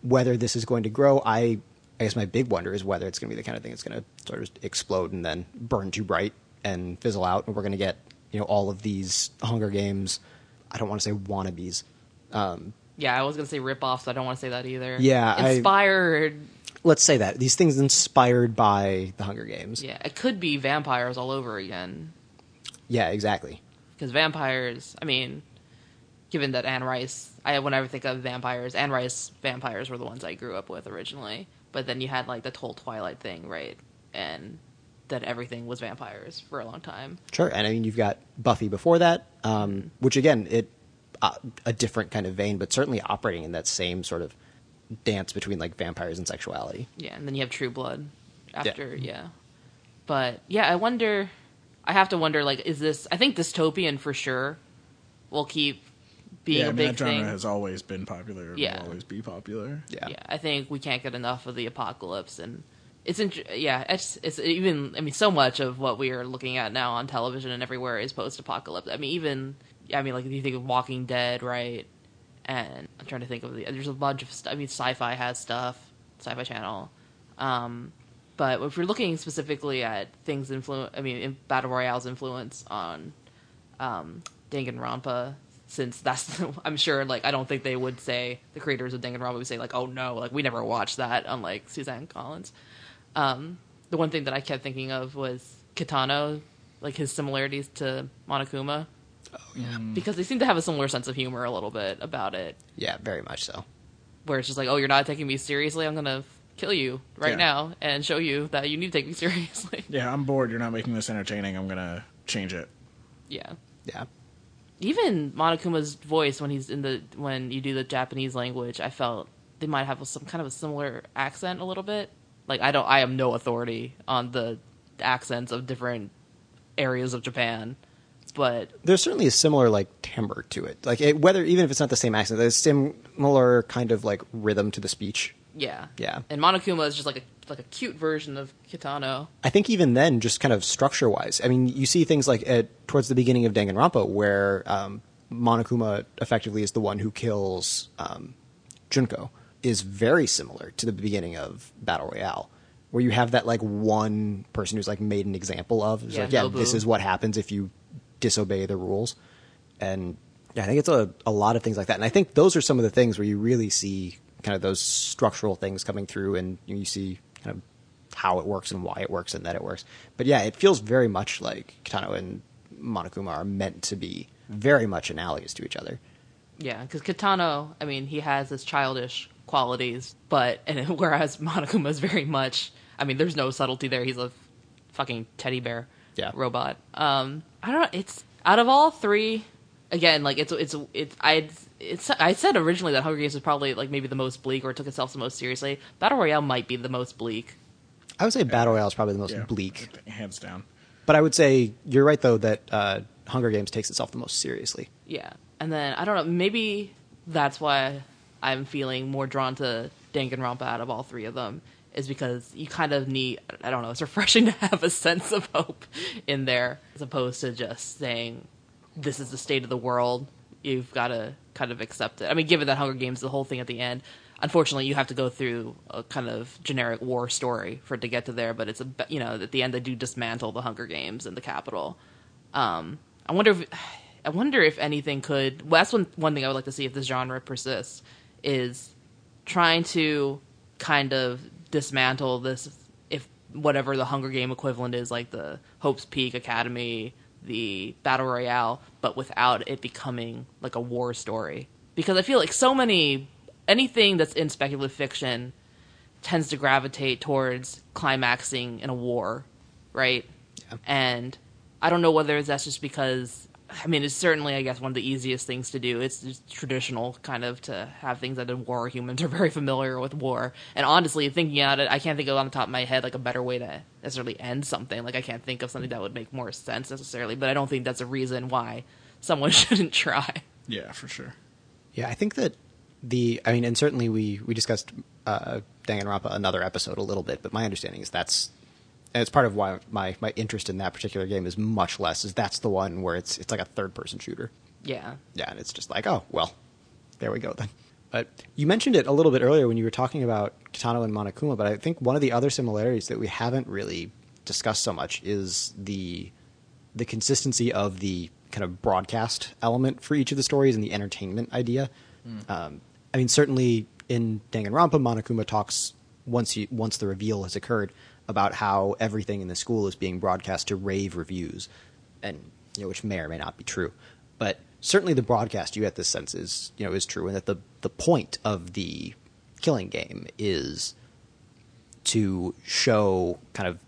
whether this is going to grow. I I guess my big wonder is whether it's going to be the kind of thing that's going to sort of explode and then burn too bright and fizzle out, and we're going to get you know all of these Hunger Games. I don't want to say wannabes. Um, yeah. I was gonna say rip off, so I don't want to say that either. Yeah, I- inspired. Let's say that these things inspired by the Hunger Games. Yeah, it could be vampires all over again. Yeah, exactly. because vampires. I mean, given that Anne Rice, I whenever I think of vampires, Anne Rice vampires were the ones I grew up with originally. But then you had like the whole Twilight thing, right? And that everything was vampires for a long time. Sure, and I mean you've got Buffy before that, um, which again it uh, a different kind of vein, but certainly operating in that same sort of dance between like vampires and sexuality. Yeah, and then you have True Blood after, yeah. But yeah, I wonder. I have to wonder, like, is this? I think dystopian for sure will keep being yeah, I a mean, big that genre thing. has always been popular and Yeah. will always be popular. Yeah. yeah, I think we can't get enough of the apocalypse, and it's int- yeah, it's it's even I mean, so much of what we are looking at now on television and everywhere is post-apocalypse. I mean, even I mean, like if you think of Walking Dead, right? And I'm trying to think of the there's a bunch of stuff. I mean, Sci-Fi has stuff, Sci-Fi Channel, um, but if you're looking specifically at things influence, I mean, in Battle Royale's influence on um, Danganronpa, since that's I'm sure like I don't think they would say the creators of Danganronpa would say like oh no like we never watched that unlike Suzanne Collins. Um, the one thing that I kept thinking of was Kitano, like his similarities to Monokuma. Mm. Because they seem to have a similar sense of humor a little bit about it, Yeah, very much so. where it's just like, oh, you're not taking me seriously. I'm gonna kill you right Yeah. now and show you that you need to take me seriously. Yeah, I'm bored. You're not making this entertaining. I'm gonna change it. yeah. Yeah. even Monokuma's voice when he's in the when you do the Japanese language, I felt they might have some kind of a similar accent a little bit. Like I don't, I am no authority on the accents of different areas of Japan, but There's certainly a similar like timbre to it. Like it, whether even if it's not the same accent, there's similar kind of like rhythm to the speech. yeah, Yeah. And Monokuma is just like a like a cute version of Kitano. I think even then, just kind of structure wise, I mean, you see things like at towards the beginning of Danganronpa where um, Monokuma effectively is the one who kills um, Junko, is very similar to the beginning of Battle Royale, where you have that like one person who's like made an example of, it's Yeah, like, yeah, Nobu. this is what happens if you disobey the rules, and yeah, I think it's a a lot of things like that, and I think those are some of the things where you really see kind of those structural things coming through, and you, see kind of how it works and why it works and that it works. But yeah, it feels very much like Kitano and Monokuma are meant to be very much analogous to each other. Yeah, because Kitano, I mean, he has his childish qualities, but and whereas Monokuma is very much, I mean, there's no subtlety there. He's a fucking teddy bear Yeah. robot. Um, I don't know. It's out of all three, again, like it's it's it's I it's I said originally that Hunger Games was probably like maybe the most bleak or took itself the most seriously. Battle Royale might be the most bleak. I would say Battle Royale is probably the most Yeah, bleak, hands down. but I would say you're right though that uh, Hunger Games takes itself the most seriously. Yeah, and then I don't know. Maybe that's why I'm feeling more drawn to Danganronpa out of all three of them. Is because you kind of need. I don't know. It's refreshing to have a sense of hope in there, as opposed to just saying, "This is the state of the world." You've got to kind of accept it. I mean, given that Hunger Games, the whole thing at the end. Unfortunately, you have to go through a kind of generic war story for it to get to there. But it's a you know at the end they do dismantle the Hunger Games in the Capitol. Um, I wonder if I wonder if anything could. Well, that's one one thing I would like to see if this genre persists is trying to kind of dismantle this. If whatever the Hunger Game equivalent is, like the Hope's Peak Academy, the Battle Royale, but without it becoming like a war story. Because I feel like so many anything that's in speculative fiction tends to gravitate towards climaxing in a war, right? Yeah. And I don't know whether that's just because I mean it's certainly I guess one of the easiest things to do. It's just traditional kind of to have things that in war humans are very familiar with war. And honestly, thinking about it, I can't think of on the top of my head like a better way to necessarily end something. Like I can't think of something that would make more sense necessarily, but I don't think that's a reason why someone shouldn't try. Yeah, for sure. Yeah, I think that the I mean, and certainly we we discussed uh, Danganronpa another episode a little bit, but my understanding is that's and it's part of why my my interest in that particular game is much less. Is that's the one where it's it's like a third person shooter. Yeah. Yeah, and it's just like, oh well, there we go then. But you mentioned it a little bit earlier when you were talking about Kitano and Monokuma, but I think one of the other similarities that we haven't really discussed so much is the the consistency of the kind of broadcast element for each of the stories and the entertainment idea. Um, I mean, certainly in Danganronpa, Monokuma talks once you, once the reveal has occurred about how everything in the school is being broadcast to rave reviews, and you know, which may or may not be true. But certainly, the broadcast you get this sense is you know is true, and that the the point of the killing game is to show kind of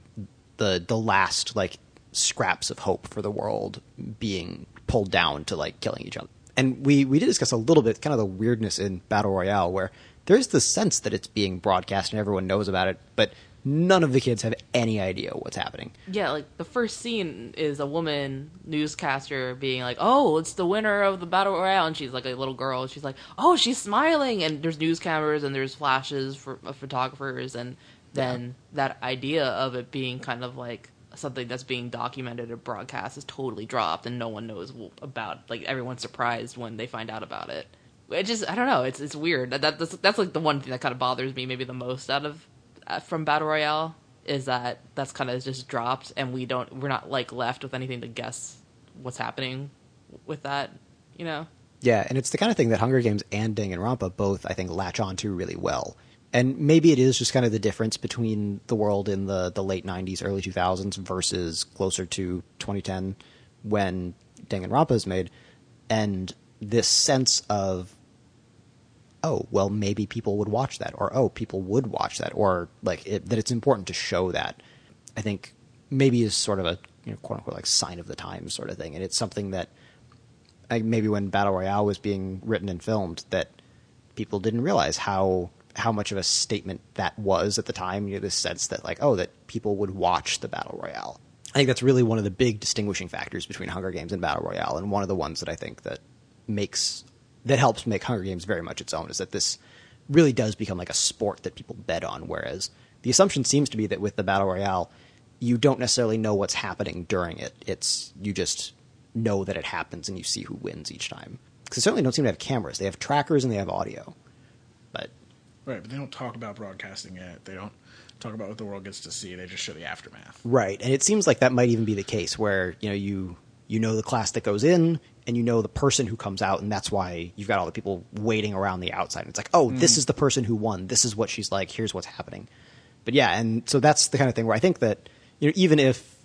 the the last like scraps of hope for the world being pulled down to like killing each other. And we we did discuss a little bit kind of the weirdness in battle royale where there's the sense that it's being broadcast and everyone knows about it, but none of the kids have any idea what's happening. Yeah, like the first scene is a woman newscaster being like, "Oh, it's the winner of the battle royale," and she's like a little girl. She's like, "Oh, she's smiling," and there's news cameras and there's flashes for of photographers, and then that idea of it being kind of like something that's being documented or broadcast is totally dropped, and no one knows about. Like everyone's surprised when they find out about it. It just, I don't know. It's it's weird. That, that that's, that's like the one thing that kind of bothers me maybe the most out of uh, Uh, from battle royale is that that's kind of just dropped and we don't we're not like left with anything to guess what's happening with that you know Yeah, and it's the kind of thing that Hunger Games and Danganronpa both, I think, latch onto really well. And maybe it is just kind of the difference between the world in the, the late 90s, early 2000s versus closer to 2010 when Danganronpa is made. And this sense of, oh, well, maybe people would watch that, or oh, people would watch that, or like it, that it's important to show that, I think maybe is sort of a you know, quote unquote like sign of the times sort of thing. And it's something that maybe when Battle Royale was being written and filmed that people didn't realize how how much of a statement that was at the time. You know, this sense that like, oh, that people would watch the Battle Royale. I think that's really one of the big distinguishing factors between Hunger Games and Battle Royale, and one of the ones that I think that makes that helps make Hunger Games very much its own is that this really does become like a sport that people bet on, whereas the assumption seems to be that with the battle royale, you don't necessarily know what's happening during it. It's you just know that it happens and you see who wins each time. Because they certainly don't seem to have cameras. They have trackers and they have audio, but Right, but they don't talk about broadcasting it. They don't talk about what the world gets to see. They just show the aftermath. Right, and it seems like that might even be the case where you know you you know the class that goes in, and you know the person who comes out, and that's why you've got all the people waiting around the outside. And it's like, oh, hmm. this is the person who won. This is what she's like. Here's what's happening. But yeah, and so that's the kind of thing where I think that you know even if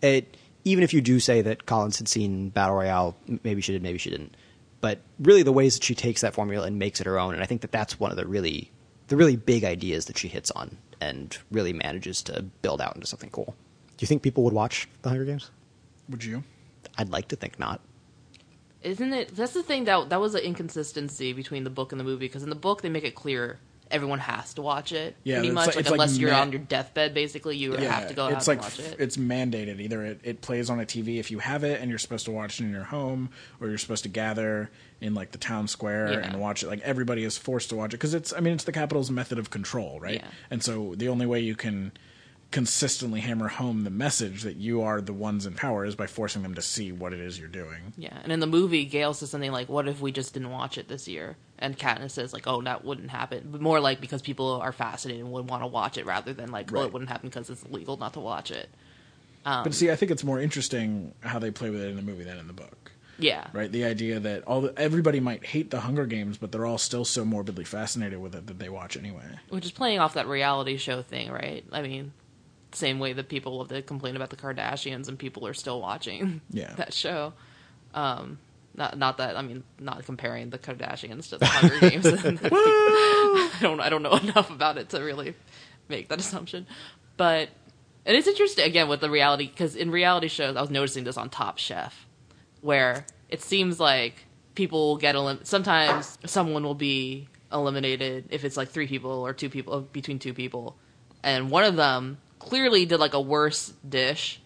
it even if you do say that Collins had seen Battle Royale, maybe she did, maybe she didn't. But really, the ways that she takes that formula and makes it her own, and I think that that's one of the really the really big ideas that she hits on and really manages to build out into something cool. Do you think people would watch the Hunger Games? Would you? I'd like to think not. Isn't it? That's the thing that that was an inconsistency between the book and the movie because in the book they make it clear everyone has to watch it. Yeah, pretty much. like- Like, it's like unless you're ma- on your deathbed, basically, you have to go out it's and like watch it. it's mandated. Either it, it plays on a TV if you have it, and you're supposed to watch it in your home, or you're supposed to gather in like the town square Yeah. and watch it. Like everybody is forced to watch it because it's. I mean, it's the Capitol's method of control, right? Yeah. And so the only way you can consistently hammer home the message that you are the ones in power is by forcing them to see what it is you're doing. Yeah, and in the movie, Gale says something like, "What if we just didn't watch it this year?" And Katniss says, "Like, oh, that wouldn't happen." But more like because people are fascinated and would want to watch it, rather than like, "Well, it wouldn't happen because it's illegal not to watch it." but see, I think it's more interesting how they play with it in the movie than in the book. Yeah, right? The idea that all the, everybody might hate the Hunger Games, but they're all still so morbidly fascinated with it that they watch anyway. which is playing off that reality show thing, right? I mean, same way that people love to complain about the Kardashians and people are still watching Yeah. that show. Um, not not that I mean, not comparing the Kardashians to the Hunger Games. I don't I don't know enough about it to really make that assumption, but and it's interesting again with the reality because in reality shows I was noticing this on Top Chef, where it seems like people will get elim- sometimes someone will be eliminated if it's like three people or two people between two people, and one of them clearly did like a worse dish,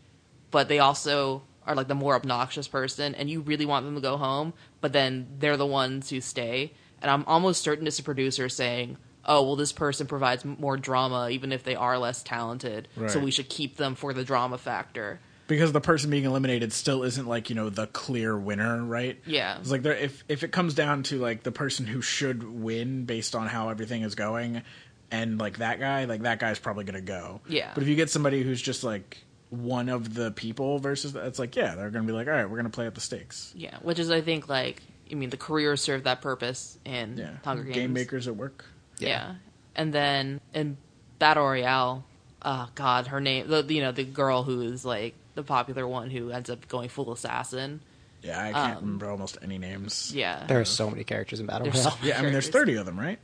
but they also are like the more obnoxious person, and you really want them to go home, but then they're the ones who stay, and I'm almost certain it's a producer saying. Oh well, this person provides more drama, even if they are less talented. So we should keep them for the drama factor. Because the person being eliminated still isn't like you know the clear winner, right? Yeah. it's like if if it comes down to like the person who should win based on how everything is going, and like that guy, like that guy's probably gonna go. Yeah. But if you get somebody who's just like one of the people versus, it's like yeah, they're gonna be like, all right, we're gonna play up the stakes. Yeah, which is I think like I mean the career served that purpose in Yeah, Hunger Games. game makers at work. Yeah. and then in Battle Royale, oh god, her name the you know the girl who is like the popular one who ends up going full assassin. Yeah, I can't remember almost any names. Um, Yeah, There are so many characters in Battle There's Royale. so- Yeah, I mean, there's 30 of them, right?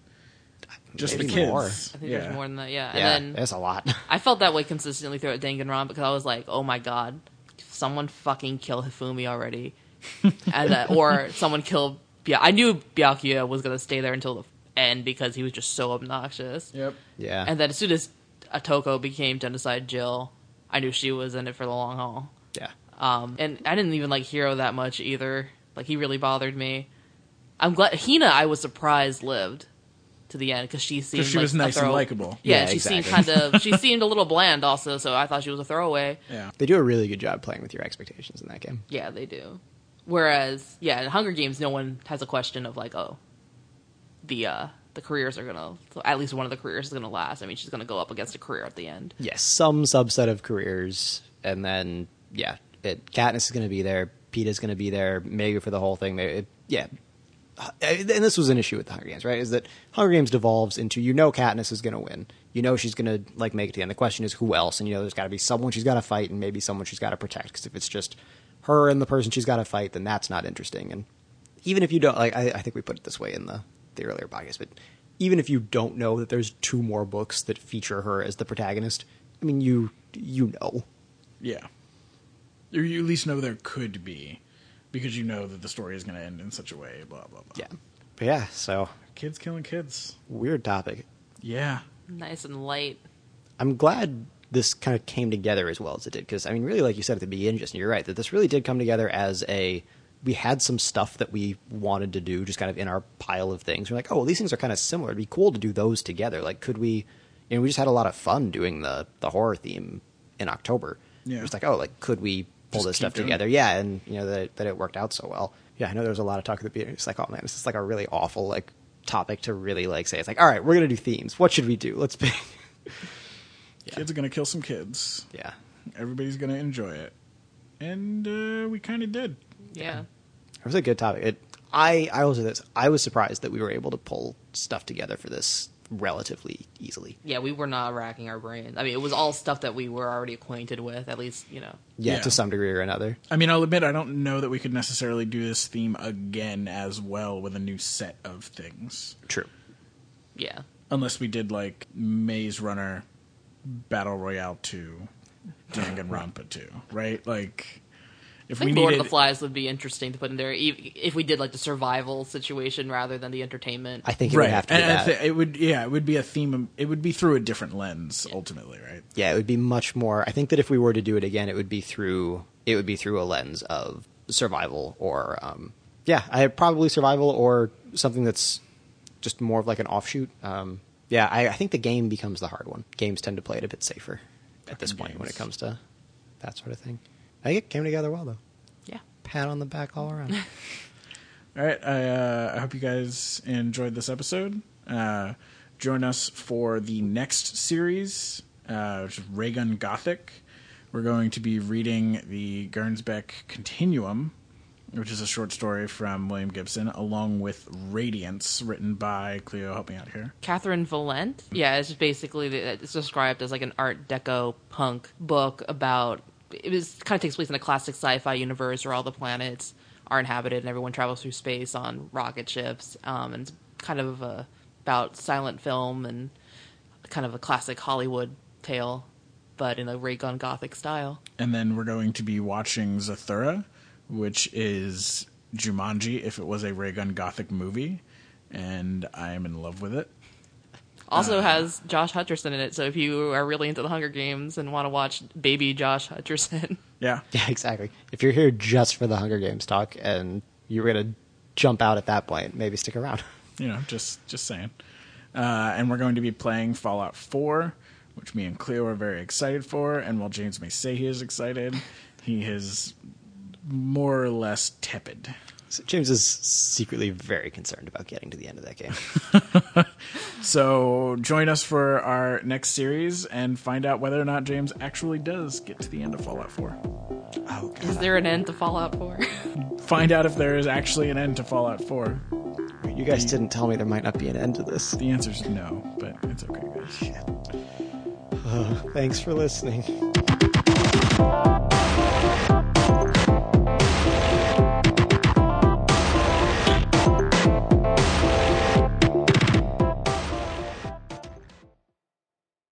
Just Maybe the kids. more. I think yeah. there's more than that. Yeah, yeah, and then there's a lot. I felt that way consistently throughout Danganronpa because I was like, oh my god, someone fucking kill Hifumi already, and uh, or someone kill. Yeah, I knew Byakuya was gonna stay there until the end because he was just so obnoxious. Yep. yeah, And then as soon as Atoko became Genocide Jill, I knew she was in it for the long haul. yeah. Um, and I didn't even like Hiro that much either. Like he really bothered me. I'm glad Hina. I was surprised lived to the end because she seemed she like was a nice and likable. Yeah, Yeah, she seemed kind of. She seemed a little bland also, so I thought she was a throwaway. Yeah. They do a really good job playing with your expectations in that game. Yeah, they do. Whereas, yeah, in Hunger Games, no one has a question of like, oh, the uh the careers are gonna at least one of the careers is gonna last. I mean, she's gonna go up against a career at the end. Yes, some subset of careers, and then yeah, it, Katniss is going to be there. Peeta's going to be there. Mega for the whole thing. They, it, yeah, and this was an issue with the Hunger Games, right? Is that Hunger Games devolves into you know Katniss is going to win. You know she's going to like make it to the end. The question is who else, and you know there's got to be someone she's got to fight, and maybe someone she's got to protect. Because if it's just her and the person she's got to fight, then that's not interesting. And even if you don't like, I, I think we put it this way in the the earlier podcast, but even if you don't know that there's two more books that feature her as the protagonist, I mean you you know. Yeah. Or you at least know there could be because you know that the story is going to end in such a way, blah, blah, blah. Yeah. But yeah, so Kids killing kids. weird topic. Yeah. Nice and light. I'm glad this kind of came together as well as it did because I mean, really, like you said at the beginning, Justin, you're right that this really did come together as a. We had some stuff that we wanted to do, just kind of in our pile of things. We're like, oh, well, these things are kind of similar. It'd be cool to do those together. Like, could we, and we just had a lot of fun doing the the horror theme in October. Yeah. It was like, oh, like could we pull Just this stuff doing together? Yeah, and you know that that it worked out so well. Yeah, I know there was a lot of talk at the beginning. It's like, oh man, this is like a really awful like topic to really like say. It's like, all right, we're gonna do themes. What should we do? Let's pick. Kids are gonna kill some kids. yeah. Everybody's gonna enjoy it, and uh, we kind of did. Yeah. It was a good topic. It, I I will say this. I was surprised that we were able to pull stuff together for this relatively easily. Yeah, we were not racking our brains. I mean, it was all stuff that we were already acquainted with, at least, you know. Yeah, Yeah. to some degree or another. I mean, I'll admit I don't know that we could necessarily do this theme again as well with a new set of things, True. Yeah. unless we did like Maze Runner, Battle Royale two, Danganronpa two, right? Like, if I we think Lord needed, of the Flies would be interesting to put in there e- if we did like the survival situation rather than the entertainment. I think it right, would have to be and I that. thi- it would, yeah, it would be a theme. Of, It would be through a different lens ultimately, right? yeah, it would be much more. I think that if we were to do it again, it would be through it would be through a lens of survival or um, yeah, I probably survival or something that's just more of like an offshoot. Um, yeah, I, I think the game becomes the hard one. Games tend to play it a bit safer at this Fucking point when it comes to that sort of thing. I think it came together well though. yeah. Pat on the back all around. All right. I, uh, I hope you guys enjoyed this episode. Uh, join us for the next series, uh, which is Raygun Gothic. We're going to be reading the Gernsback Continuum, which is a short story from William Gibson, along with Radiance, written by Cleo. Help me out here. Catherynne Valente. Yeah, it's basically it's described as like an Art Deco punk book about. It was kind of takes place in a classic sci-fi universe where all the planets are inhabited and everyone travels through space on rocket ships. Um, and it's kind of uh, about silent film and kind of a classic Hollywood tale, but in a ray gun gothic style. And then we're going to be watching Zathura, which is Jumanji if it was a Raygun Gothic movie. And I am in love with it. Also has Josh Hutcherson in it, so if you are really into the Hunger Games and want to watch baby Josh Hutcherson, Yeah. Yeah, exactly. If you're here just for the Hunger Games talk and you're gonna jump out at that point, maybe stick around. you know, just just saying. Uh, and we're going to be playing Fallout 4, which me and Cleo are very excited for. And while James may say he is excited, he is more or less tepid. So James is secretly very concerned about getting to the end of that game. So join us for our next series and find out whether or not James actually does get to the end of Fallout 4. Oh, is there an end to Fallout 4? Find out if there is actually an end to Fallout 4. you guys didn't tell me there might not be an end to this. The answer is no, but it's okay, guys. Thanks for listening.